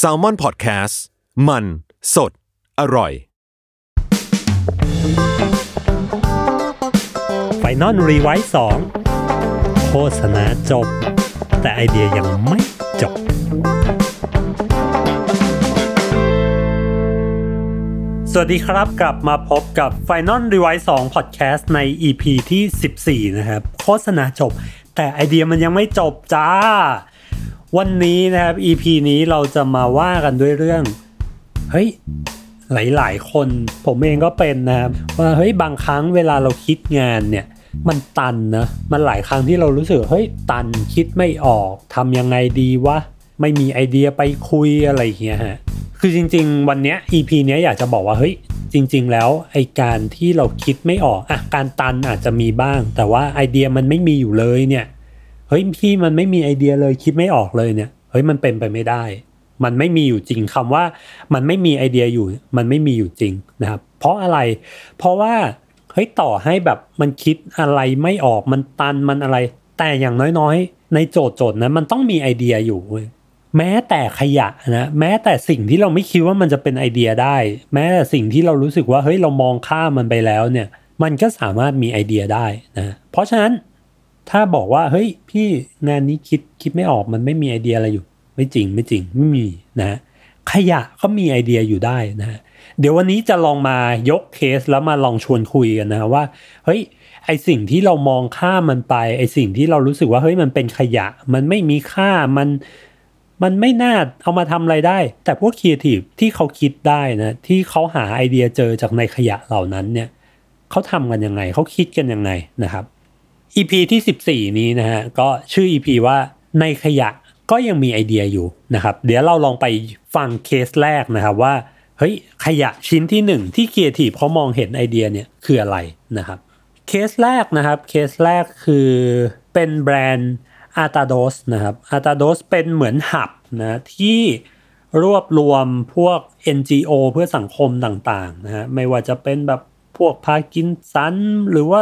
Salmon Podcast มัน สด อร่อย Final Revise สองโฆษณาจบ แต่ไอเดียยังไม่จบ สวัสดีครับกลับมาพบกับ Final Revise 2 Podcast ใน EP ที่ 14 นะครับ โฆษณาจบ แต่ไอเดียมันยังไม่จบจ้า วันนี้นะครับ EP นี้เราจะมาว่ากันด้วยเรื่อง เฮ้ย หลาย ๆ คนผมเองก็เป็นนะครับว่าเฮ้ยบางครั้งเวลาเราคิดงานเนี่ย มันตันนะ มันหลายครั้งที่เรารู้สึกเฮ้ยตันคิดไม่ออกทำยังไงดีวะ ไม่มีไอเดียไปคุยอะไรอย่างเงี้ยฮะ คือจริง ๆ วันเนี้ย EP เนี้ยอยากจะบอกว่าเฮ้ยจริง ๆ แล้วไอการที่เราคิดไม่ออกอะการตันอาจจะมีบ้าง แต่ว่าไอเดียมันไม่มีอยู่เลยเนี่ย เฮ้ยพี่มันไม่มีไอเดียเลยคิดไม่ออกเลยเนี่ยเฮ้ยมันเป็นไปไม่ได้ มันไม่มีอยู่จริงคำว่ามันไม่มีไอเดียอยู่ มันไม่มีอยู่จริงนะครับ เพราะอะไร เพราะว่าเฮ้ยต่อให้แบบมันคิดอะไรไม่ออกมันตันมันอะไร แต่อย่างน้อยๆ ในโจทย์โจทย์นั้นมันต้องมีไอเดียอยู่แม้แต่ขยะนะแม้แต่สิ่งที่เราไม่คิดว่ามันจะเป็นไอเดียได้ แม้แต่สิ่งที่เรารู้สึกว่าเฮ้ยเรามองข้ามมันไปแล้วเนี่ย มันก็สามารถมีไอเดียได้นะเพราะฉะนั้น ถ้าบอกว่าเฮ้ยพี่งานนี้คิดคิดไม่ออกมันไม่มีไอเดียอะไรอยู่ ไม่จริงไม่จริงไม่มีนะขยะก็มีไอเดียอยู่ได้นะเดี๋ยววันนี้จะลองมายกเคสแล้วมาลองชวนคุยกันนะว่าเฮ้ยไอสิ่งที่เรามองข้ามมันไปไอสิ่งที่เรารู้สึกว่าเฮ้ยมันเป็นขยะ มันไม่มีค่ามันมันไม่น่าเอามาทำอะไรได้ แต่พวกครีเอทีฟที่เขาคิดได้นะที่เขาหาไอเดียเจอจากในขยะเหล่านั้นเนี่ยเขาทำกันยังไงเขาคิดกันยังไงนะครับ EP ที่ 14 นี้นะฮะก็ชื่อ EP ว่าในขยะก็ยังมีไอเดียอยู่นะครับ เดี๋ยวเราลองไปฟังเคสแรกนะครับว่าเฮ้ยขยะชิ้นที่หนึ่งที่ครีเอทีฟเขามองเห็นไอเดียเนี่ยคืออะไรนะครับเคสแรกนะครับเคสแรกคือเป็นแบรนด์ Atados นะครับ Atados เป็นเหมือน Hub นะที่รวบรวมพวก NGO เพื่อสังคมต่างๆนะฮะไม่ว่าจะเป็นแบบพวกพาร์กินสันหรือว่า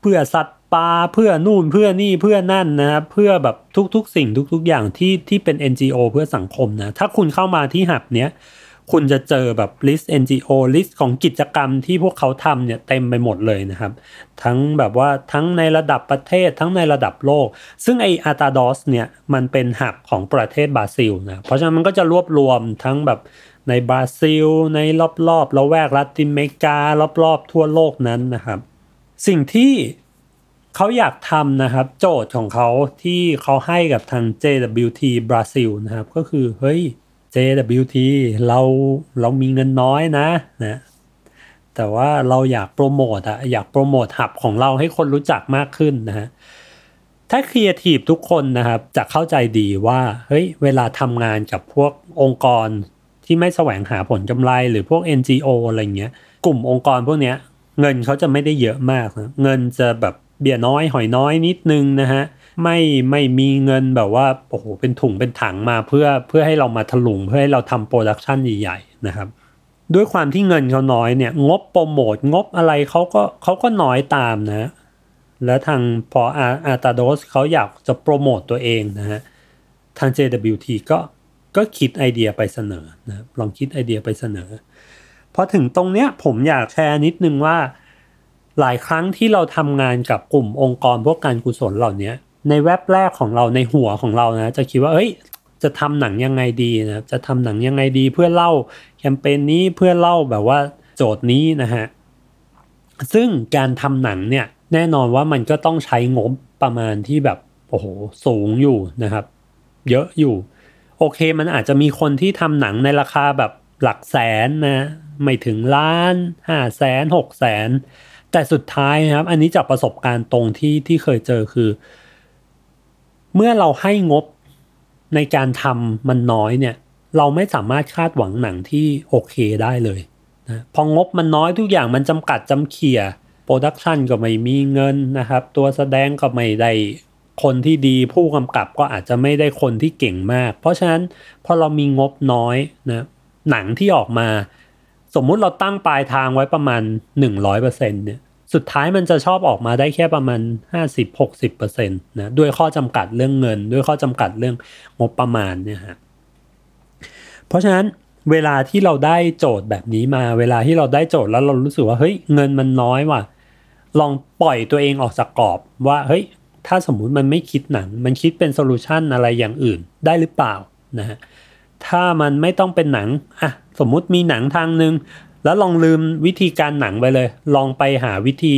เพื่อสัตว์ ปลาเพื่อนู่นเพื่อนี่เพื่อนั่นนะครับเพื่อแบบทุกๆ สิ่งทุก ๆ อย่างที่ที่เป็น NGO เพื่อสังคมนะถ้าคุณเข้ามาที่ Hub เนี้ยคุณจะเจอแบบลิสต์ NGO ลิสต์ของกิจกรรมที่พวกเขาทำเนี่ยเต็มไปหมดเลยนะครับ ทั้งแบบว่าทั้งในระดับประเทศทั้งในระดับโลก ซึ่งไอ้ Atados เนี่ยมันเป็น Hub ของประเทศบราซิลนะเพราะฉะนั้นมันก็จะรวบรวมทั้งแบบในบราซิล ในรอบๆละแวกลาตินอเมริกา รอบๆ ทั่วโลกนั้นนะครับ สิ่งที่ เขาอยากทำนะครับ โจทย์ของเขาที่เขาให้กับทาง JWT บราซิลนะครับ ก็คือ เฮ้ย JWT เราเรามีเงินน้อยนะนะแต่ว่าเราอยากโปรโมทอะอยากโปรโมท Hub ของเราให้คนรู้จักมากขึ้นนะฮะถ้าครีเอทีฟทุกคนนะครับจะเข้าใจดีว่าเฮ้ยเวลาทำงานกับพวกองค์กรที่ไม่แสวงหาผลกำไรหรือพวก NGO อะไรเงี้ย กลุ่มองค์กรพวกเนี้ย เงินเขาจะไม่ได้เยอะมากนะเงินจะแบบ เบี้ยน้อยหอยน้อยนิดนึงนะฮะไม่ไม่มีเงินแบบว่าโอ้โหเป็นถุงเป็นถังมาเพื่อเพื่อให้เรามาถลุงเพื่อให้เราทำ production ใหญ่ๆนะครับด้วยความที่เงินเขาน้อยเนี่ยงบโปรโมทงบอะไรเขาก็เขาก็น้อยตามนะแล้วทางพออาอาตาโดสเขาอยากจะโปรโมตตัวเองนะฮะทาง JWT ก็ก็คิดไอเดียไปเสนอนะลองคิดไอเดียไปเสนอพอถึงตรงเนี้ยผมอยากแชร์นิดนึงว่า หลายครั้งที่เราทำงานกับกลุ่มองค์กรพวกการกุศลเหล่านี้ในแว็บแรกของเราในหัวของเรานะ จะคิดว่าเอ้ย จะทำหนังยังไงดีนะจะทำหนังยังไงดี เพื่อเล่าแคมเปญนี้เพื่อเล่าแบบว่าโจทย์นี้นะฮะซึ่งการทำหนังเนี่ยแน่นอนว่ามันก็ต้องใช้งบประมาณที่แบบโอ้โหสูงอยู่นะครับ เยอะอยู่ โอเคมันอาจจะมีคนที่ทำหนังในราคาแบบหลักแสนนะ ไม่ถึงล้านห้าแสนหกแสน แต่สุดท้ายนะครับ อันนี้จากประสบการณ์ตรงที่ที่เคยเจอคือ เมื่อเราให้งบในการทำมันน้อยเนี่ย เราไม่สามารถคาดหวังหนังที่โอเคได้เลยนะพองบมันน้อยทุกอย่างมันจำกัดจำเขี่ยโปรดักชันก็ไม่มีเงินนะครับ ตัวแสดงก็ไม่ได้คนที่ดีผู้กำกับก็อาจจะไม่ได้คนที่เก่งมาก เพราะฉะนั้นพอเรามีงบน้อยนะหนังที่ออกมา สมมุติเราตั้งปลายทางไว้ประมาณ 100%เนี่ยสุดท้ายมันจะชอบออกมาได้แค่ประมาณ 50-60%นะด้วยข้อจำกัดเรื่องเงิน ด้วยข้อจำกัดเรื่องงบประมาณเนี่ยฮะเพราะฉะนั้นเวลาที่เราได้โจทย์แบบนี้มา เวลาที่เราได้โจทย์แล้วเรารู้สึกว่าเฮ้ยเงินมันน้อยว่ะลองปล่อยตัวเองออกจากกรอบว่าเฮ้ยถ้าสมมุติมันไม่คิดหนัง มันคิดเป็นโซลูชันอะไรอย่างอื่นได้หรือเปล่านะฮะถ้ามันไม่ต้องเป็นหนังอะ สมมุติมีหนังทางหนึ่งแล้วลองลืมวิธีการหนังไปเลย ลองไปหาวิธี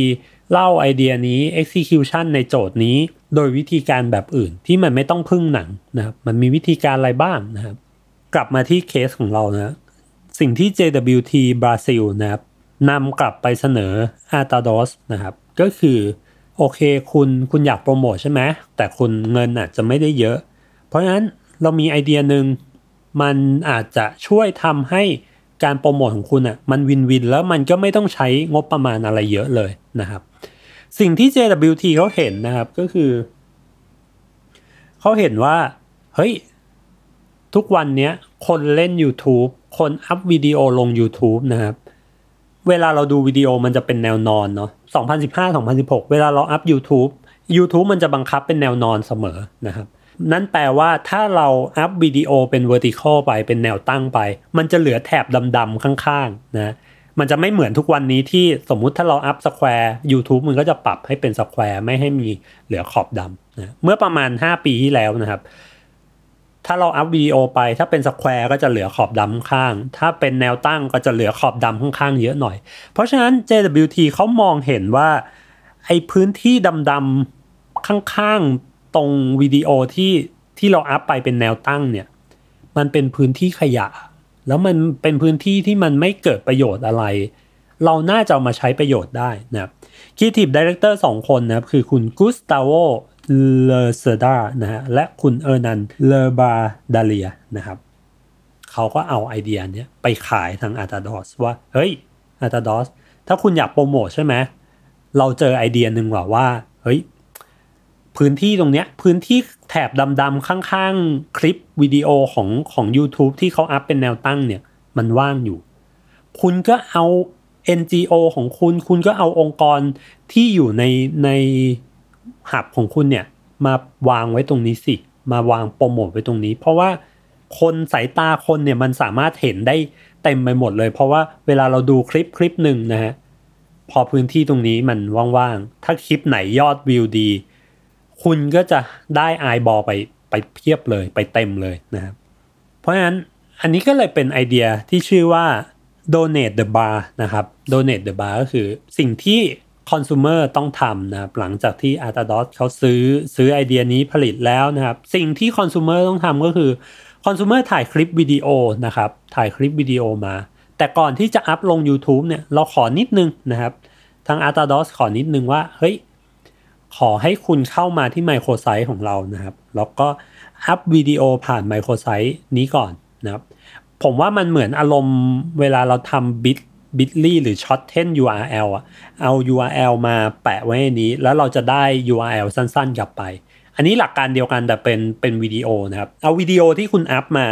เล่าไอเดียนี้ execution ในโจทย์นี้ โดยวิธีการแบบอื่นที่มันไม่ต้องพึ่งหนังนะครับมันมีวิธีการอะไรบ้างนะครับ กลับมาที่เคสของเรานะสิ่งที่ JWT บราซิลนะครับนำกลับไปเสนอ a t a d o s นะครับ ก็คือ โอเคคุณคุณอยากโปรโมทใช่ไหมแต่คุณเงินอาจจะไม่ได้เยอะ เพราะฉะนั้นเรามีไอเดียหนึ่ง มันอาจจะช่วยทำให้การโปรโมทของคุณอะมันวินวินแล้วมันก็ไม่ต้องใช้งบประมาณอะไรเยอะเลยนะครับ สิ่งที่ JWT เขาเห็นนะครับก็คือ เขาเห็นว่า เฮ้ย ทุกวันนี้คนเล่น YouTube คนอัพวิดีโอลง YouTube นะครับ เวลาเราดูวิดีโอมันจะเป็นแนวนอนเนาะ2015-2016 เวลาเราอัพ YouTube YouTube มันจะบังคับเป็นแนวนอนเสมอนะครับ นั่นแปลว่าถ้าเราอัพวิดีโอเป็น vertical ไปเป็นแนวตั้งไป มันจะเหลือแถบดำๆข้างๆนะมันจะไม่เหมือนทุกวันนี้ที่สมมุติถ้าเราอัพสแควร์ YouTube มันก็จะปรับให้เป็น square ไม่ให้มีเหลือขอบดำนะเมื่อประมาณ 5 ปีที่แล้วนะครับ ถ้าเราอัพวิดีโอไปถ้าเป็น square ก็จะเหลือขอบดำข้าง ถ้าเป็นแนวตั้งก็จะเหลือขอบดำข้างๆเยอะหน่อย เพราะฉะนั้น JWT เขามองเห็นว่าไอ้พื้นที่ดำๆข้างๆ ตรงวิดีโอที่ที่เราอัพไปเป็นแนวตั้งเนี่ย มันเป็นพื้นที่ขยะ แล้วมันเป็นพื้นที่ที่มันไม่เกิดประโยชน์อะไร เราน่าจะเอามาใช้ประโยชน์ได้นะครับ creative director สองคนนะครับ คือคุณกุสตาโวเลเซดานะฮะและคุณเออร์นันเลบาดาเลียนะครับเขาก็เอาไอเดียเนี้ยไปขายทาง Atados ว่า เฮ้ยอาตาดอสถ้าคุณอยากโปรโมทใช่ไหมเราเจอไอเดียหนึ่งว่าว่า เฮ้ย พื้นที่ตรงเนี้ยพื้นที่แถบดำๆข้างๆ คลิปวิดีโอของของ YouTube ที่เขาอัพเป็นแนวตั้งเนี่ย มันว่างอยู่ คุณก็เอา NGO ของคุณ คุณก็เอาองค์กรที่อยู่ในในหับของคุณเนี่ย มาวางไว้ตรงนี้สิ มาวางโปรโมทไว้ตรงนี้ เพราะว่าคนสายตาคนเนี่ยมันสามารถเห็นได้เต็มไปหมดเลย เพราะว่าเวลาเราดูคลิปคลิปหนึ่งนะฮะพอพื้นที่ตรงนี้มันว่างๆ ถ้าคลิปไหนยอดวิวดี คุณก็จะได้ไอบอลไปไปเพียบเลยไปเต็มเลยนะครับเพราะฉะนั้นอันนี้ก็เลยเป็นไอเดียที่ชื่อว่า donate the bar นะครับ donate the bar ก็คือสิ่งที่คอน sumer ต้องทำนะครับหลังจากที่ a r t a d o s เขาซื้อซื้อไอเดียนี้ผลิตแล้วนะครับ สิ่งที่คอน sumer ต้องทำก็คือคอน sumer ถ่ายคลิปวิดีโอนะครับ ถ่ายคลิปวิดีโอมา แต่ก่อนที่จะอัพลง YouTube เนี่ยเราขอนิดนึงนะครับ ทาง a r t a d o s ขอนิดนึงว่า เฮ้ย ขอให้คุณเข้ามาที่ไมโครไซต์ของเรานะครับ แล้วก็อัพวิดีโอผ่านไมโครไซต์นี้ก่อนนะครับ ผมว่ามันเหมือนอารมณ์เวลาเราทำบิต bit.ly หรือ shorten URL อะเอา URL มาแปะไว้ในนี้ แล้วเราจะได้ URL สั้นๆ กลับไป อันนี้หลักการเดียวกันแต่เป็นเป็นวิดีโอนะครับ เอาวิดีโอที่คุณอัพมา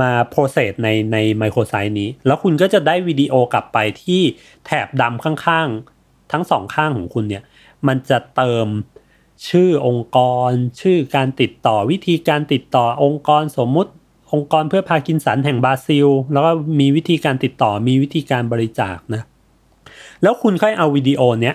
มา process ในในไมโครไซต์นี้ แล้วคุณก็จะได้วิดีโอกลับไปที่แถบดำข้างๆ ทั้งสองข้างของคุณเนี่ย มันจะเติมชื่อองค์กร ชื่อการติดต่อวิธีการติดต่อองค์กรสมมุติ องค์กรเพื่อพากินสันแห่งบราซิล แล้วก็มีวิธีการติดต่อมีวิธีการบริจาคนะ แล้วคุณค่อยเอาวิดีโอเนี้ย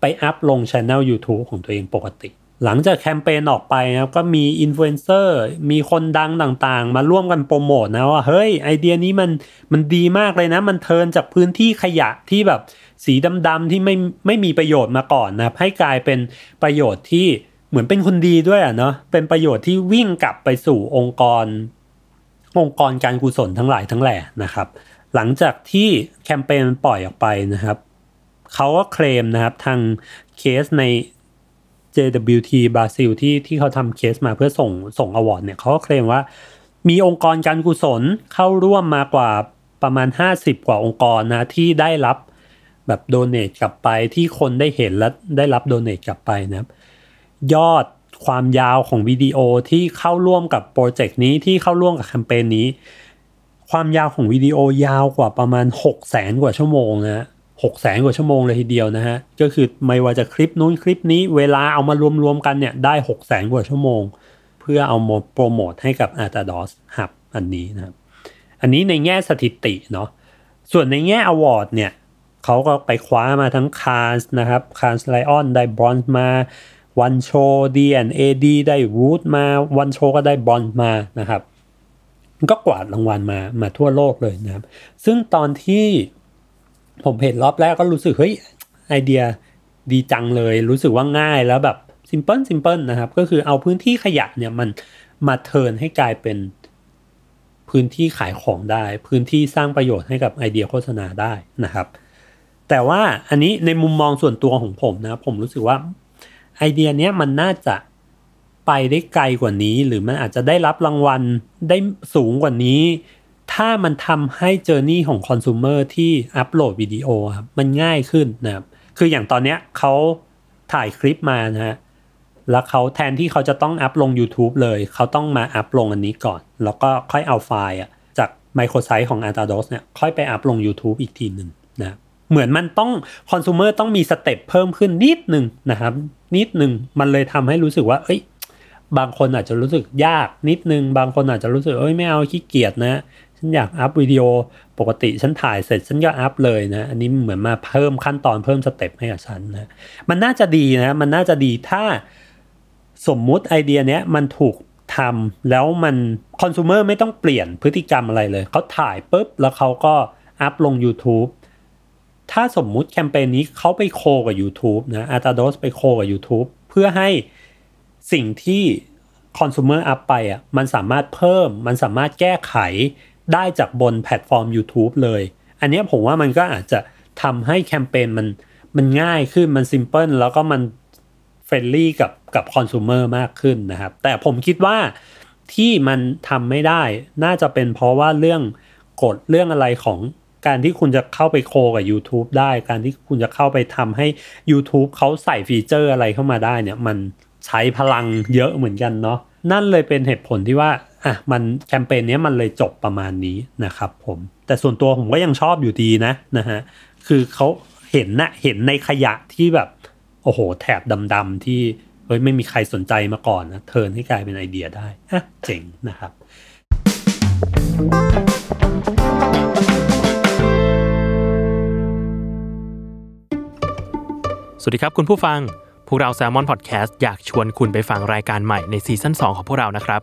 ไปอัพลงช anel YouTube ของตัวเองปกติ หลังจากแคมเปญออกไปนะครับก็มีอินฟลูเอนเซอร์มีคนดังต่างๆ มาร่วมกันโปรโมทนะว่าเฮ้ยไอเดียนี้มันมันดีมากเลยนะ มัน turn จากพื้นที่ขยะที่แบบสีดำๆที่ไม่ไม่มีประโยชน์มาก่อนนะครับให้กลายเป็นประโยชน์ที่เหมือนเป็นคนดีด้วยอะเนาะเป็นประโยชน์ที่วิ่งกลับไปสู่องค์กร องค์กรการกุศลทั้งหลายทั้งแหล่นะครับ หลังจากที่แคมเปญปล่อยออกไปนะครับเขาก็เคลมนะครับทางเคสใน JWT บราซิลที่ที่เขาทำเคสมาเพื่อส่งส่งอวอร์ดเนี่ยเขาก็เคลมว่า มีองค์กรการกุศลเข้าร่วมมากว่าประมาณ 50 กว่าองค์กรนะที่ได้รับแบบโดเนทกลับไปที่คนได้เห็นและได้รับโดเนทกลับไปนะยอดความยาวของวิดีโอที่เข้าร่วมกับโปรเจกต์นี้ที่เข้าร่วมกับแคมเปญนี้ ความยาวของวิดีโอยาวกว่าประมาณ 6 แสนกว่าชั่วโมงนะ ฮะหกแสนกว่าชั่วโมงเลยทีเดียวนะฮะ ก็คือไม่ว่าจะคลิปนู้นคลิปนี้เวลาเอามารวมๆกันเนี่ยได้ 6 แสนกว่าชั่วโมง เพื่อเอามาโปรโมทให้กับ a r t a d o s Hub อันนี้นะครับ อันนี้ในแง่สถิติเนาะส่วนในแง่ award เนี่ยเขาก็ไปคว้ามาทั้ง Cannes นะครับ Cannes Lions ได้บรอนซ์มาOne Show D&AD ได้ wood มา One Show ก็ได้บรอนซ์มานะครับก็กวาดรางวัลมามาทั่วโลกเลยนะครับ ซึ่งตอนที่ ผมเห็นรอบแรกก็รู้สึกเฮ้ยไอเดียดีจังเลย รู้สึกว่าง่ายแล้วแบบ simple simple นะครับ ก็คือเอาพื้นที่ขยะเนี่ยมันมา turn ให้กลายเป็นพื้นที่ขายของได้ พื้นที่สร้างประโยชน์ให้กับไอเดียโฆษณาได้นะครับ แต่ว่าอันนี้ในมุมมองส่วนตัวของผมนะผมรู้สึกว่าไอเดียเนี้ยมันน่าจะไปได้ไกลกว่านี้ หรือมันอาจจะได้รับรางวัลได้สูงกว่านี้ ถ้ามันทำให้เจอร์นี่ของคอน sumer ที่อัปโหลดวิดีโอครับมันง่ายขึ้นนะครับ คืออย่างตอนเนี้ยเขาถ่ายคลิปมานะฮะแล้วเขาแทนที่เขาจะต้องอัพลง YouTube เลย เขาต้องมาอัพลงอันนี้ก่อน แล้วก็ค่อยเอาไฟล์อะจากไมโครไซต์ของ a า a d o s เนี่ยค่อยไปอัพลง YouTube อีกทีหนึ่งนะเหมือนมันต้องคอน sumer ต้องมีสเต็ปเพิ่มขึ้นนิดหนึ่งนะครับ นิดหนึ่งมันเลยทำให้รู้สึกว่า เอ้ย บางคนอาจจะรู้สึกยากนิดนึง บางคนอาจจะรู้สึกเอ้ยไม่เอาขี้เกียจนะ ฉันอยากอัพวิดีโอปกติฉันถ่ายเสร็จฉันก็อัพเลยนะ อันนี้เหมือนมาเพิ่มขั้นตอนเพิ่ม step ให้กับฉันนะมันน่าจะดีนะมันน่าจะดีถ้าสมมุติไอเดียเนี้ยมันถูกทำแล้วมันคอน sumer ไม่ต้องเปลี่ยนพฤติกรรมอะไรเลย เขาถ่ายปุ๊บ แล้วเขาก็อัพลง YouTube ถ้าสมมุติแคมเปญนี้เขาไปโคกับ YouTube นะอาตาโดสไปโคกับ YouTube เพื่อให้สิ่งที่คอน sumer อัพไปอะมันสามารถเพิ่มมันสามารถแก้ไข ได้จากบนแพลตฟอร์ม YouTube เลย อันนี้ผมว่ามันก็อาจจะทำให้แคมเปญมันมันง่ายขึ้นมัน simple แล้วก็มันเฟรนลี่กับกับคอน sumer มากขึ้นนะครับ แต่ผมคิดว่าที่มันทำไม่ได้น่าจะเป็นเพราะว่าเรื่องกฎเรื่องอะไรของการที่คุณจะเข้าไป co กับ YouTube ได้ การที่คุณจะเข้าไปทำให้ YouTube เขาใส่ฟีเจอร์อะไรเข้ามาได้เนี่ย มันใช้พลังเยอะเหมือนกันเนาะนั่นเลยเป็นเหตุผลที่ว่า อะมันแคมเปญนี้มันเลยจบประมาณนี้นะครับผมแต่ส่วนตัวผมก็ยังชอบอยู่ดีนะนะฮะคือเขาเห็นนะเห็นในขยะที่แบบโอ้โห แถบดำๆที่เฮ้ยไม่มีใครสนใจมาก่อนนะเทิร์นให้กลายเป็นไอเดียได้อะเจ๋งนะครับ สวัสดีครับคุณผู้ฟัง พวกเรา Salmon Podcast อยากชวนคุณไปฟังรายการใหม่ในซีซั่น2ของพวกเรานะครับ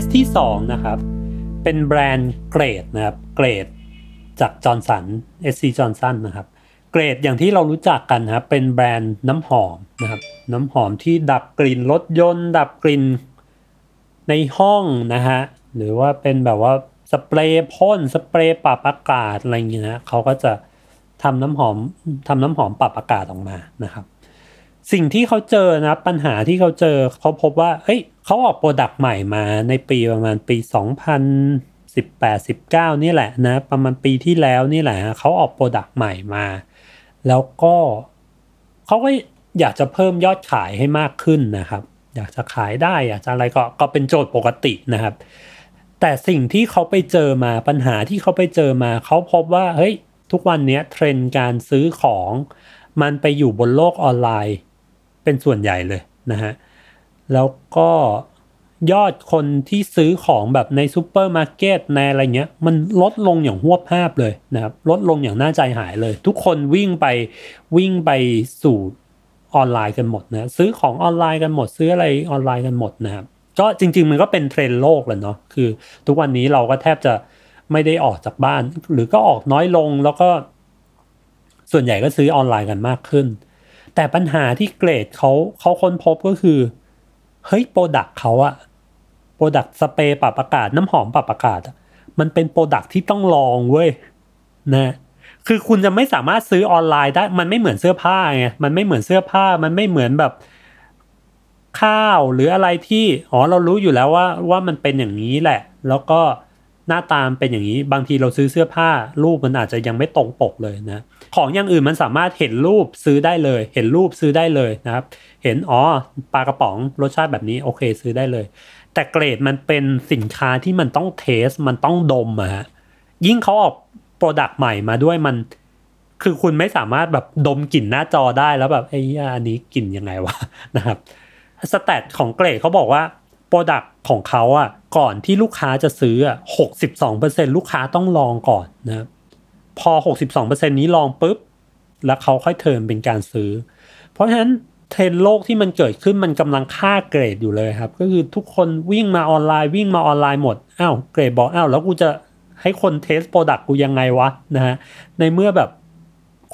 สที่ 2 นะครับ เป็นแบรนด์เกรดนะครับ เกรดจากจอร์นสัน SC Johnson นะครับ เกรดอย่างที่เรารู้จักกันนะครับ เป็นแบรนด์น้ำหอมนะครับ น้ำหอมที่ดับกลิ่นรถยนต์ ดับกลิ่นในห้องนะฮะ หรือว่าเป็นแบบว่าสเปรย์พ่นสเปรย์ปรับอากาศอะไรอย่างเงี้ยนะเขาก็จะทำน้ำหอมทำน้ำหอมปรับอากาศออกมานะครับ สิ่งที่เขาเจอนะปัญหาที่เขาเจอเขาพบว่าเฮ้ยเขาออก product ใหม่มาในปีประมาณปี2018 19 นี่แหละนะประมาณปีที่แล้วนี่แหละเขาออก product ใหม่มา แล้วก็เขาก็อยากจะเพิ่มยอดขายให้มากขึ้นนะครับ อยากจะขายได้อยากจะอะไรก็ก็เป็นโจทย์ปกตินะครับ แต่สิ่งที่เขาไปเจอมาปัญหาที่เขาไปเจอมาเขาพบว่าเฮ้ยทุกวันนี้เทรนด์การซื้อของ มันไปอยู่บนโลกออนไลน์ เป็นส่วนใหญ่เลยนะฮะแล้วก็ยอดคนที่ซื้อของแบบในซูเปอร์มาร์เก็ตในอะไรเงี้ย มันลดลงอย่างฮวบฮาบเลยนะครับลดลงอย่างน่าใจหายเลย ทุกคนวิ่งไปวิ่งไปสู่ออนไลน์กันหมดนะซื้อของออนไลน์กันหมด ซื้ออะไรออนไลน์กันหมดนะครับก็จริง ๆ มันก็เป็นเทรนด์โลกเลยเนาะคือ ทุกวันนี้เราก็แทบจะไม่ได้ออกจากบ้าน หรือก็ออกน้อยลงแล้วก็ส่วนใหญ่ก็ซื้อออนไลน์กันมากขึ้น แต่ปัญหาที่ Glade เขาเขาค้นพบก็คือ เฮ้ย product เขาอะ product สเปรย์ปรับอากาศน้ำหอมปรับอากาศ มันเป็น product ที่ต้องลองเว้ยนะคือคุณจะไม่สามารถซื้อออนไลน์ได้ มันไม่เหมือนเสื้อผ้าไง มันไม่เหมือนเสื้อผ้า มันไม่เหมือนแบบข้าวหรืออะไรที่ อ๋อ เรารู้อยู่แล้วว่าว่ามันเป็นอย่างนี้แหละ แล้วก็ หน้าตามันเป็นอย่างนี้ บางทีเราซื้อเสื้อผ้า รูปมันอาจจะยังไม่ตรงปกเลยนะ ของอย่างอื่นมันสามารถเห็นรูปซื้อได้เลย เห็นรูปซื้อได้เลยนะครับ เห็นอ๋อปลากระป๋องรสชาติแบบนี้โอเคซื้อได้เลย แต่ Glade มันเป็นสินค้าที่มันต้อง test มันต้องดมอะฮะยิ่งเขาออก product ใหม่มาด้วยมัน คือคุณไม่สามารถแบบดมกลิ่นหน้าจอได้แล้วแบบเฮ้ยอันนี้กลิ่นยังไงวะนะครับ stat ของ Glade เขาบอกว่า product ของเขาอะก่อนที่ลูกค้าจะซื้ออะหกสิบสองเปอร์เซ็นลูกค้าต้องลองก่อนนะพอหกสิบสองเปอร์เซ็นนี้ลองปุ๊บ แล้วเขาค่อย turn เป็นการซื้อ เพราะฉะนั้นเทรนด์โลกที่มันเกิดขึ้นมันกำลังฆ่า Glade อยู่เลยครับ ก็คือทุกคนวิ่งมาออนไลน์วิ่งมาออนไลน์หมดอ้าว Glade บอกอ้าวแล้วกูจะให้คน test product กูยังไงวะนะฮะในเมื่อแบบ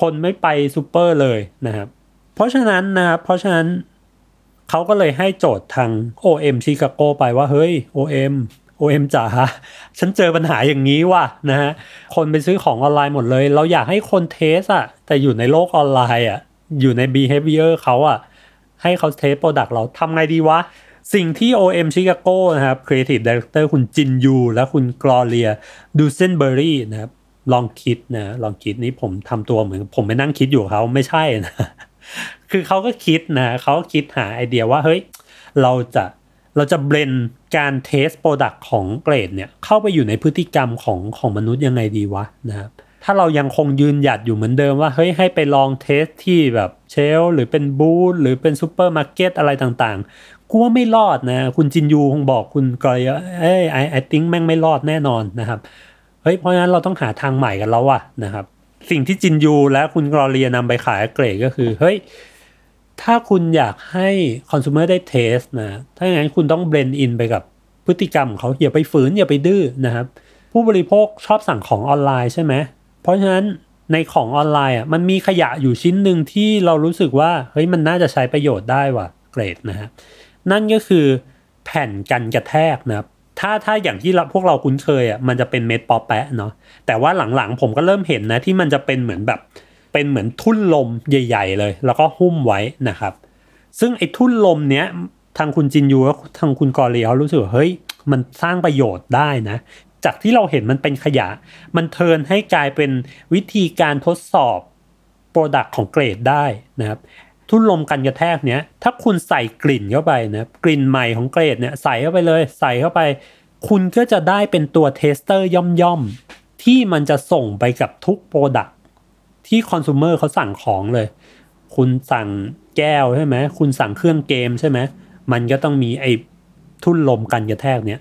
คนไม่ไปซูเปอร์เลยนะครับเพราะฉะนั้นนะครับเพราะฉะนั้น เขาก็เลยให้โจทย์ทาง OM ชิคาโกไปว่าเฮ้ย OM OM จ๋าฉันเจอปัญหาอย่างนี้ว่ะนะฮะคนไปซื้อของออนไลน์หมดเลย เราอยากให้คน test อะแต่อยู่ในโลกออนไลน์อะอยู่ใน behavior เขาอะให้เขา test product เราทำไงดีวะ สิ่งที่ OM Chicago นะครับ Creative Director คุณจินยู และคุณกรอเลียดูเซนเบอรี่นะครับลองคิดนะ ลองคิดนี่ผมทำตัวเหมือน ผมไปนั่งคิดอยู่เขาไม่ใช่นะ คือเขาก็คิดนะเขาคิดหาไอเดียว่าเฮ้ยเราจะเราจะ blend การ test product ของ Glade เนี่ยเข้าไปอยู่ในพฤติกรรมของของมนุษย์ยังไงดีวะนะครับถ้าเรายังคงยืนหยัดอยู่เหมือนเดิมว่าเฮ้ยให้ไปลอง test ที่แบบ shelf หรือเป็นบูธหรือเป็นซูเปอร์มาร์เก็ตอะไรต่างๆกูว่าไม่รอดนะคุณจินยูคงบอกคุณกอยเอ้ยไอไอติ้งแม่งไม่รอดแน่นอนนะครับเฮ้ยเพราะฉะนั้นเราต้องหาทางใหม่กันแล้วว่ะนะครับสิ่งที่จินยูและคุณกรอเลียนำไปขายเกรดก็คือเฮ้ย ถ้าคุณอยากให้คอน sumer ได้เทสนะ ถ้าอย่างนั้นคุณต้องเบรนอินไปกับพฤติกรรมของเขาอย่าไปฝืนอย่าไปดื้อนะครับ ผู้บริโภคชอบสั่งของออนไลน์ใช่ไหม เพราะฉะนั้นในของออนไลน์อะมันมีขยะอยู่ชิ้นหนึ่งที่เรารู้สึกว่าเฮ้ยมันน่าจะใช้ประโยชน์ได้ว่ะเกรดนะฮะนั่นก็คือแผ่นกันกระแทกนะครับถ้าถ้าอย่างที่พวกเราคุ้นเคยอะมันจะเป็นเม็ดปอแปะเนาะแต่ว่าหลังๆผมก็เริ่มเห็นนะที่มันจะเป็นเหมือนแบบ เป็นเหมือนทุ่นลมใหญ่ ๆ เลย แล้วก็หุ้มไว้นะครับ ซึ่งไอ้ทุ่นลมเนี้ยทางคุณจินยูและทางคุณกอเลีเขารู้สึกว่าเฮ้ยมันสร้างประโยชน์ได้นะ จากที่เราเห็นมันเป็นขยะ มันเทินให้กลายเป็นวิธีการทดสอบproduct ของ Glade ได้นะครับทุ่นลมกันกระแทกเนี้ยถ้าคุณใส่กลิ่นเข้าไปนะกลิ่นใหม่ของ Glade เนี่ยใส่เข้าไปเลย ใส่เข้าไป คุณก็จะได้เป็นตัว tester ย่อมๆที่มันจะส่งไปกับทุกโปรดักต์ ที่คอน sumer เขาสั่งของเลย คุณสั่งแก้วใช่ไหม คุณสั่งเครื่องเกมใช่ไหม มันก็ต้องมีไอ้ทุ่นลมกันกระแทกเนี้ย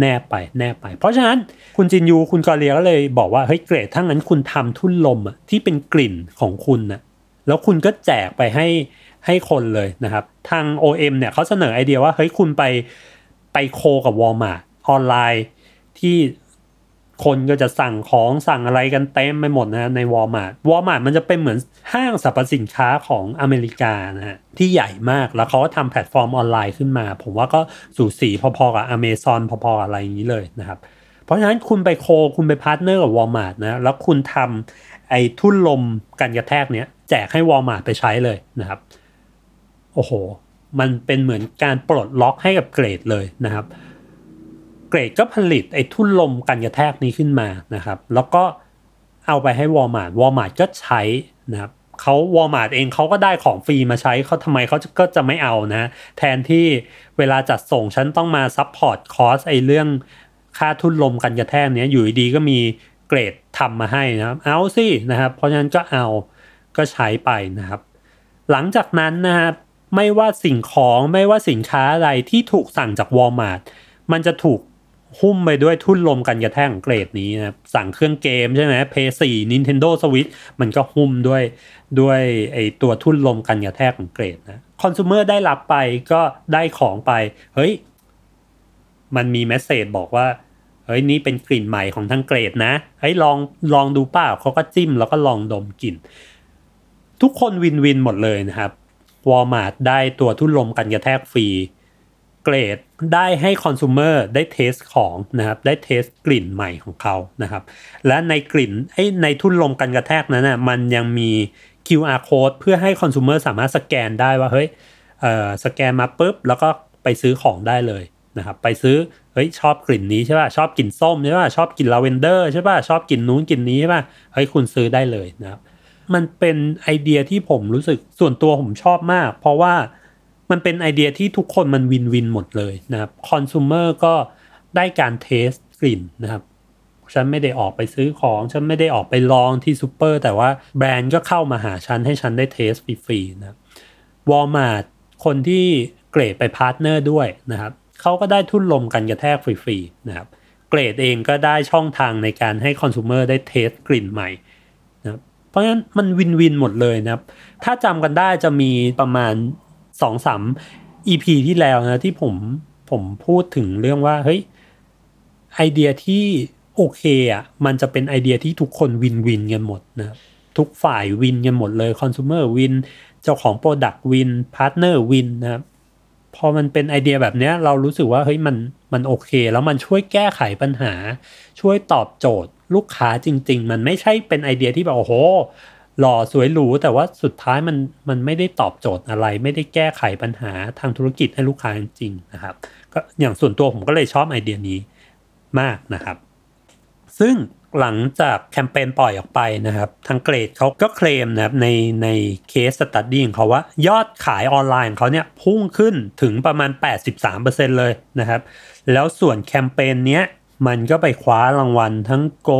แนบไปแนบไป เพราะฉะนั้นคุณจินยูคุณกอเลียก็เลยบอกว่าเฮ้ย Glade ถ้างั้นคุณทำทุ่นลมอะที่เป็นกลิ่นของคุณนะแล้วคุณก็แจกไปให้ให้คนเลยนะครับ ทาง OM เนี่ยเขาเสนอไอเดียว่าเฮ้ยคุณไปไป co กับวอลมาร์ออนไลน์ที่ คนก็จะสั่งของสั่งอะไรกันเต็มไปหมดนะใน Walmart Walmart มันจะเป็นเหมือนห้างสรรพสินค้าของอเมริกานะฮะที่ใหญ่มากแล้วเขาก็ทำแพลตฟอร์มออนไลน์ขึ้นมา ผมว่าก็สูสีพอๆกับอเมซอนพอๆอะไรอย่างนี้เลยนะครับ เพราะฉะนั้นคุณไป coคุณไป partner กับวอลมาร์ทนะแล้วคุณทำไอ้ทุ่นลมกันกระแทกเนี้ยแจกให้วอลมาร์ทไปใช้เลยนะครับโอ้โห มันเป็นเหมือนการปลดล็อกให้กับ Glade เลยนะครับ Glade ก็ผลิตไอ้ทุ่นลมกันกระแทกนี้ขึ้นมานะครับ แล้วก็เอาไปให้ Walmart Walmart ก็ใช้นะครับเขาวอลมาร์ทเองเขาก็ได้ของฟรีมาใช้เขาทำไมเขาก็จะไม่เอานะ แทนที่เวลาจัดส่งฉันต้องมา support cost ไอ้เรื่องค่าทุ่นลมกันกระแทกเนี้ยอยู่ดีก็มีเกรดทำมาให้นะครับ เอาสินะครับ เพราะฉะนั้นก็เอาก็ใช้ไปนะครับ หลังจากนั้นนะครับไม่ว่าสิ่งของไม่ว่าสินค้าอะไรที่ถูกสั่งจากวอลมาร์ทมันจะถูก หุ้มไปด้วยทุ่นลมกันกระแทกของเกรดนี้นะสั่งเครื่องเกมใช่ไหม PS4 Nintendo Switch มันก็หุ้มด้วยด้วยไอตัวทุ่นลมกันกระแทกของเกรดนะคอน sumer ได้รับไปก็ได้ของไป เฮ้ย มันมี message บอกว่า เฮ้ย นี่เป็นกลิ่นใหม่ของทาง Glade นะเฮ้ยลองลองดูเปล่าเขาก็จิ้มแล้วก็ลองดมกลิ่น ทุกคน win-win หมดเลยนะครับวอลมาร์ทได้ตัวทุ่นลมกันกระแทกฟรี เกรดได้ให้คอน sumer ได้เทสของนะครับได้ test กลิ่นใหม่ของเขานะครับและในกลิ่นไอในทุ่นลมกันกระแทกนั้นนะมันยังมี QR code เพื่อให้คอน sumer สามารถสแกนได้ว่าเฮ้ยเอ่อสแกนมาปุ๊บแล้วก็ไปซื้อของได้เลยนะครับไปซื้อเฮ้ยชอบกลิ่นนี้ใช่ป่ะชอบกลิ่นส้มใช่ป่ะชอบกลิ่นลาเวนเดอร์ใช่ป่ะชอบกลิ่นนู้นกลิ่นนี้ใช่ป่ะเฮ้ยคุณซื้อได้เลยนะครับมันเป็นไอเดียที่ผมรู้สึกส่วนตัวผมชอบมาก เพราะว่า มันเป็นไอเดียที่ทุกคนมัน win-win หมดเลยนะครับคอน sumer ก็ได้การเทสกลิ่นนะครับ ฉันไม่ได้ออกไปซื้อของ ฉันไม่ได้ออกไปลองที่ซูเปอร์แต่ว่าแบรนด์ก็เข้ามาหาฉันให้ฉันได้ test ฟรีๆนะครับวอลมาร์ทคนที่ Glade ไป partner ด้วยนะครับเขาก็ได้ถุงลมกันกระแทกฟรีๆนะครับ Glade เองก็ได้ช่องทางในการให้คอน sumer ได้เทสกลิ่นใหม่นะครับเพราะฉะนั้นมัน win win หมดเลยนะครับ ถ้าจำกันได้จะมีประมาณ สองสาม EP ที่แล้วนะที่ผมผมพูดถึงเรื่องว่าเฮ้ยไอเดียที่โอเคอะมันจะเป็นไอเดียที่ทุกคนวินวินกันหมดนะทุกฝ่ายวินกันหมดเลยคอน sumer วินเจ้าของโปรดักต์วินพาร์ทเนอร์วินนะครับพอมันเป็นไอเดียแบบเนี้ยเรารู้สึกว่าเฮ้ยมันมันโอเค แล้วมันช่วยแก้ไขปัญหา ช่วยตอบโจทย์ลูกค้าจริง ๆ มันไม่ใช่เป็นไอเดียที่แบบโอ้โห หล่อสวยหรูแต่ว่าสุดท้ายมันมันไม่ได้ตอบโจทย์อะไร ไม่ได้แก้ไขปัญหาทางธุรกิจให้ลูกค้าจริงๆนะครับก็อย่างส่วนตัวผมก็เลยชอบไอเดียนี้มากนะครับ ซึ่งหลังจากแคมเปญปล่อยออกไปนะครับ ทาง Glade เขาก็เคลมนะครับในใน case study ของเขาว่ายอดขายออนไลน์ของเขาเนี่ยพุ่งขึ้นถึงประมาณ 83%เลยนะครับ แล้วส่วนแคมเปญเนี้ยมันก็ไปคว้ารางวัลทั้งโก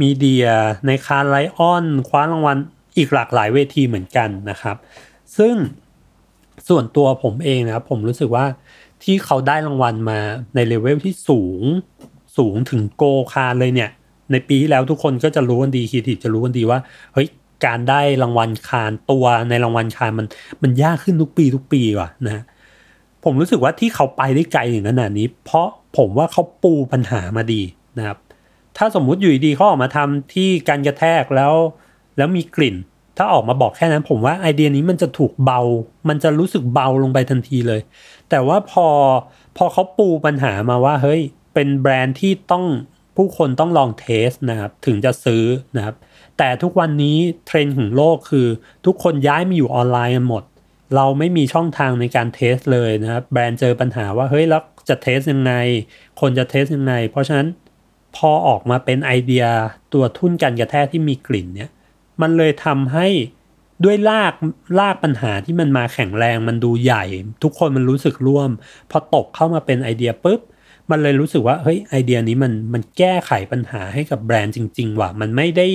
Media ใน Cannes Lions คว้ารางวัลอีกหลากหลายเวทีเหมือนกันนะครับ ซึ่งส่วนตัวผมเองนะครับ ผมรู้สึกว่าที่เขาได้รางวัลมาในเลเวลที่สูงสูงถึงโกคาร์เลยเนี่ย ในปีที่แล้วทุกคนก็จะรู้กันดีครีเอทีฟจะรู้กันดีว่าเฮ้ยการได้รางวัลคารตัวในรางวัลคารมันมันยากขึ้นทุกปีทุกปีว่ะนะผมรู้สึกว่าที่เขาไปได้ไกลถึงขนาดนี้ เพราะผมว่าเขาปูปัญหามาดีนะครับ ถ้าสมมุติอยู่ดีๆเขาออกมาทำที่การกระแทกแล้ว แล้วมีกลิ่น ถ้าออกมาบอกแค่นั้น ผมว่าไอเดียนี้มันจะถูกเบา มันจะรู้สึกเบาลงไปทันทีเลย แต่ว่าพอพอเขาปูปัญหามาว่า เฮ้ย เป็นแบรนด์ที่ต้องผู้คนต้องลองเทสนะครับ ถึงจะซื้อนะครับ แต่ทุกวันนี้เทรนด์ของโลกคือ ทุกคนย้ายมาอยู่ออนไลน์กันหมด เราไม่มีช่องทางในการ test เลยนะครับ แบรนด์เจอปัญหาว่าเฮ้ยแล้วจะ test ยังไง คนจะ test ยังไง เพราะฉะนั้น พอออกมาเป็นไอเดียตัวถุงกันกระแทกที่มีกลิ่นเนี่ย มันเลยทำให้ด้วยรากรากปัญหาที่มันมาแข็งแรงมันดูใหญ่ ทุกคนมันรู้สึกร่วม พอตกเข้ามาเป็นไอเดียปุ๊บ มันเลยรู้สึกว่าเฮ้ยไอเดียนี้มันมันแก้ไขปัญหาให้กับแบรนด์จริง ๆ ว่ะ มันไม่ได้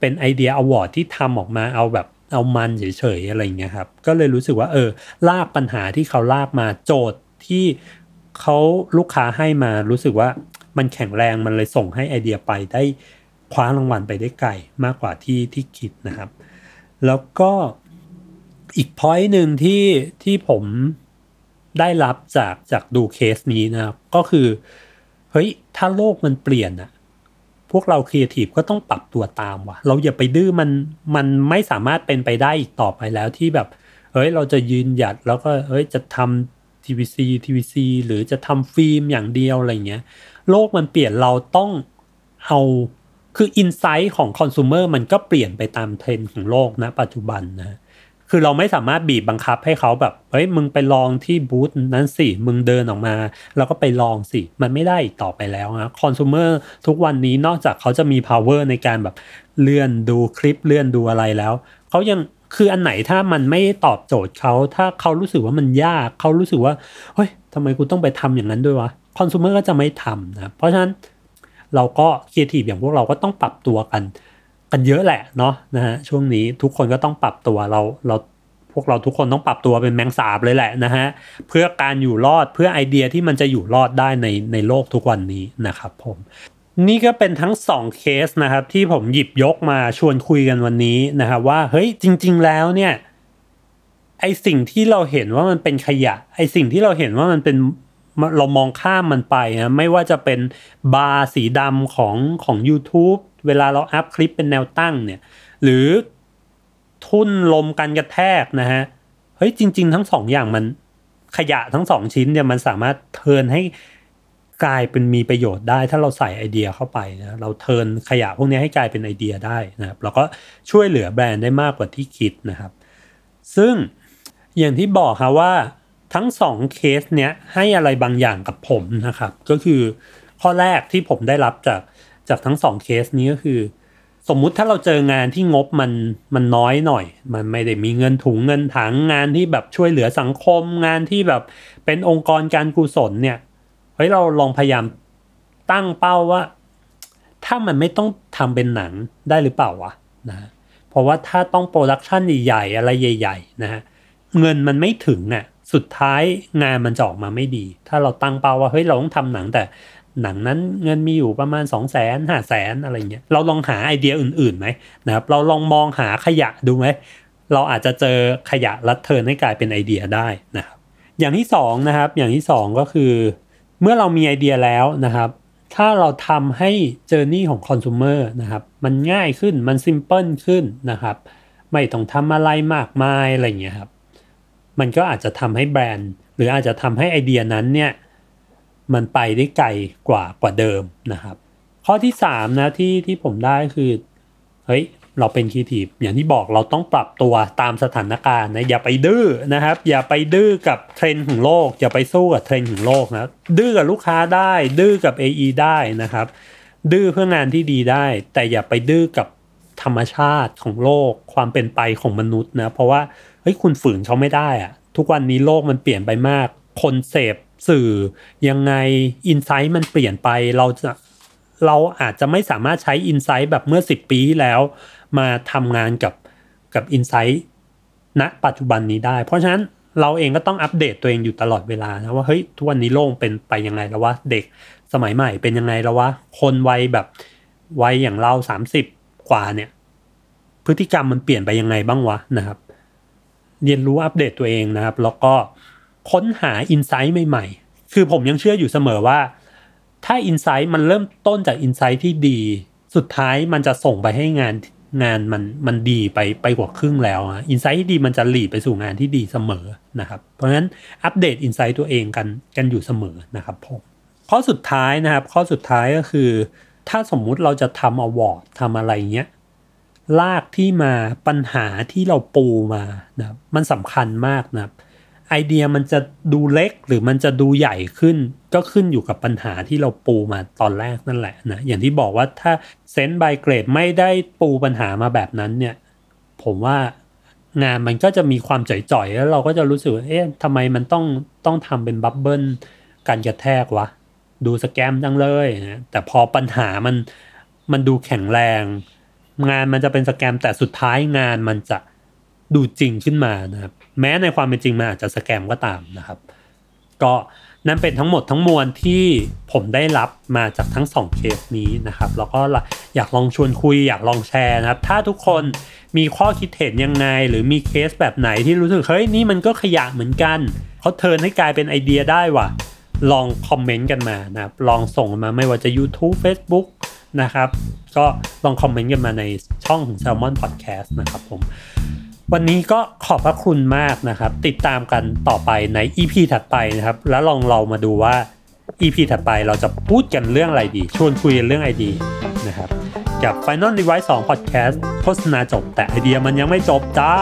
เป็นไอเดีย award ที่ทำออกมาเอาแบบเอามันเฉยๆอะไรเงี้ยครับ ก็เลยรู้สึกว่าเออ รากปัญหาที่เขาลากมาโจทย์ที่เขาลูกค้าให้มารู้สึกว่า มันแข็งแรงมันเลยส่งให้ไอเดียไปได้คว้ารางวัลไปได้ไกลมากกว่าที่ที่คิดนะครับ แล้วก็อีก point หนึ่งที่ที่ผมได้รับจากจากดูเคสนี้นะครับก็คือเฮ้ยถ้าโลกมันเปลี่ยนอะพวกเราครีเอทีฟก็ต้องปรับตัวตามว่ะ เราอย่าไปดื้อมันมันไม่สามารถเป็นไปได้อีกต่อไปแล้วที่แบบเฮ้ยเราจะยืนหยัดแล้วก็เฮ้ยจะทำ TVC TVC หรือจะทำฟิล์มอย่างเดียวอะไรเงี้ย โลกมันเปลี่ยนเราต้องเอาคืออินไซต์ของคอน sumer มันก็เปลี่ยนไปตามเทรนด์ของโลกนะปัจจุบันนะคือเราไม่สามารถบีบบังคับให้เขาแบบเฮ้ยมึงไปลองที่บูธนั้นสิ มึงเดินออกมา แล้วก็ไปลองสิ มันไม่ได้อีกต่อไปแล้วนะคอน sumer ทุกวันนี้นอกจากเขาจะมี power ในการแบบเลื่อนดูคลิปเลื่อนดูอะไรแล้วเขายังคืออันไหนถ้ามันไม่ตอบโจทย์เขาถ้าเขารู้สึกว่ามันยากเขารู้สึกว่าเฮ้ยทำไมกูต้องไปทำอย่างนั้นด้วยวะ คอน sumer ก็จะไม่ทำนะเพราะฉะนั้นเราก็ครีเอทีฟอย่างพวกเราก็ต้องปรับตัวกัน กันเยอะแหละเนาะนะฮะช่วงนี้ทุกคนก็ต้องปรับตัวเราเราพวกเราทุกคนต้องปรับตัวเป็นแมงสาบเลยแหละนะฮะเพื่อการอยู่รอดเพื่อไอเดียที่มันจะอยู่รอดได้ในในโลกทุกวันนี้นะครับผมนี่ก็เป็นทั้งสองเคสนะครับที่ผมหยิบยกมาชวนคุยกันวันนี้นะครับว่าเฮ้ยจริง ๆ แล้วเนี่ยไอสิ่งที่เราเห็นว่ามันเป็นขยะ ไอสิ่งที่เราเห็นว่ามันเป็น เรามองข้ามมันไปนะไม่ว่าจะเป็นบาร์สีดำของของ YouTube เวลาเราอัพคลิปเป็นแนวตั้งเนี่ย หรือทุ่นลมกันกระแทกนะฮะเฮ้ยจริง ๆ ทั้งสองอย่างมันขยะทั้งสองชิ้นเนี่ยมันสามารถเทินให้กลายเป็นมีประโยชน์ได้ ถ้าเราใส่ไอเดียเข้าไปนะเราเทินขยะพวกนี้ให้กลายเป็นไอเดียได้นะครับแล้วก็ช่วยเหลือแบรนด์ได้มากกว่าที่คิดนะครับ ซึ่งอย่างที่บอกครับว่า ทั้งสองเคสเนี้ยให้อะไรบางอย่างกับผมนะครับ ก็คือข้อแรกที่ผมได้รับจากจากทั้งสองเคสนี้ก็คือ สมมุติถ้าเราเจองานที่งบมันมันน้อยหน่อย มันไม่ได้มีเงินถุงเงินถังงานที่แบบช่วยเหลือสังคม งานที่แบบเป็นองค์กรการกุศลเนี่ยเฮ้ยเราลองพยายามตั้งเป้าว่า ถ้ามันไม่ต้องทำเป็นหนังได้หรือเปล่าวะนะเพราะว่าถ้าต้องโปรดักชันใหญ่ๆอะไรใหญ่ ๆ นะฮะเงินมันไม่ถึงอะ สุดท้ายงานมันจะออกมาไม่ดี ถ้าเราตั้งเป้าว่าเฮ้ยเราต้องทำหนังแต่หนังนั้นเงินมีอยู่ประมาณ 2 0 0แสนห้าแสนอะไรเงี้ยเราลองหาไอเดียอื่นๆไหมนะครับเราลองมองหาขยะดูไหมเราอาจจะเจอขยะแล้ว turn ให้กลายเป็นไอเดียได้นะครับอย่างที่สองนะครับอย่างที่สองก็คือ เมื่อเรามีไอเดียแล้วนะครับ ถ้าเราทำให้เจอร์นี่ของคอน sumer นะครับมันง่ายขึ้นมันซิมเพิลขึ้นนะครับ ไม่ต้องทำอะไรมากมายอะไรเงี้ยครับ มันก็อาจจะทำให้แบรนด์ หรืออาจจะทำให้ไอเดียนั้นเนี่ยมันไปได้ไกลกว่ากว่าเดิมนะครับ ข้อที่สามนะที่ที่ผมได้คือเฮ้ยเราเป็นครีเอทีฟอย่างที่บอกเราต้องปรับตัวตามสถานการณ์นะอย่าไปดื้อนะครับ อย่าไปดื้อกับเทรนด์ของโลก อย่าไปสู้กับเทรนด์ของโลกนะดื้อกับลูกค้าได้ ดื้อกับ AE ได้นะครับ ดื้อเพื่องานที่ดีได้ แต่อย่าไปดื้อกับธรรมชาติของโลก ความเป็นไปของมนุษย์นะเพราะว่า เฮ้ยคุณฝืนเขาไม่ได้อะทุกวันนี้โลกมันเปลี่ยนไปมาก คนเสพสื่อยังไงอินไซต์มันเปลี่ยนไปเราจะเราอาจจะไม่สามารถใช้อินไซต์แบบเมื่อ 10 ปีแล้วมาทำงานกับกับอินไซต์ณปัจจุบันนี้ได้ เพราะฉะนั้นเราเองก็ต้องอัปเดตตัวเองอยู่ตลอดเวลานะว่าเฮ้ยทุกวันนี้โลกเป็นไปยังไงแล้ววะเด็กสมัยใหม่เป็นยังไงแล้ววะคนวัยแบบวัยอย่างเรา 30 กว่าเนี่ย พฤติกรรมมันเปลี่ยนไปยังไงบ้างวะนะครับ เรียนรู้อัปเดตตัวเองนะครับ แล้วก็ค้นหา insight ใหม่ๆ คือผมยังเชื่ออยู่เสมอว่า ถ้า insight มันเริ่มต้นจาก insight ที่ดี สุดท้ายมันจะส่งไปให้งานงานมันมันดีไปไปกว่าครึ่งแล้วอะ insight ที่ดีมันจะ lead ไปสู่งานที่ดีเสมอนะครับ เพราะฉะนั้นอัปเดต insight ตัวเองกันกันอยู่เสมอนะครับผมข้อสุดท้ายนะครับ ข้อสุดท้ายก็คือ ถ้าสมมุติเราจะทำอวอร์ดทำอะไรเงี้ย ลากที่มาปัญหาที่เราปูมานะมันสำคัญมากนะไอเดียมันจะดูเล็กหรือมันจะดูใหญ่ขึ้น ก็ขึ้นอยู่กับปัญหาที่เราปูมาตอนแรกนั่นแหละนะอย่างที่บอกว่าถ้าเซนต์บายเกรดไม่ได้ปูปัญหามาแบบนั้นเนี่ยผมว่างานมันก็จะมีความจ่อยๆ แล้วเราก็จะรู้สึกว่าเอ๊ะทำไมมันต้องต้องทำเป็น bubble กันกระแทกวะ ดู scam จังเลยนะแต่พอปัญหามันมันดูแข็งแรง งานมันจะเป็น scam แต่สุดท้ายงานมันจะดูจริงขึ้นมานะครับ แม้ในความเป็นจริงมันอาจจะ scam ก็ตามนะครับ ก็นั่นเป็นทั้งหมดทั้งมวลที่ผมได้รับมาจากทั้งสองเคสนี้นะครับ แล้วก็อยากลองชวนคุยอยากลองแชร์นะครับ ถ้าทุกคนมีข้อคิดเห็นยังไง หรือมีเคสแบบไหนที่รู้สึกเฮ้ยนี่มันก็ขยะเหมือนกันเขาเทิร์นให้กลายเป็นไอเดียได้ว่ะลองคอมเมนต์กันมานะครับ ลองส่งมาไม่ว่าจะ YouTube Facebook นะครับ ก็ลองคอมเมนต์กันมาในช่องของ Salmon Podcast นะครับผม วันนี้ก็ขอบพระคุณมากนะครับ ติดตามกันต่อไปใน EP ถัดไปนะครับ แล้วลองเรามาดูว่า EP ถัดไปเราจะพูดกันเรื่องอะไรดี ชวนคุยเรื่องไอเดียนะครับ กับ Final Device 2 Podcast โฆษณาจบ แต่ไอเดียมันยังไม่จบจ้า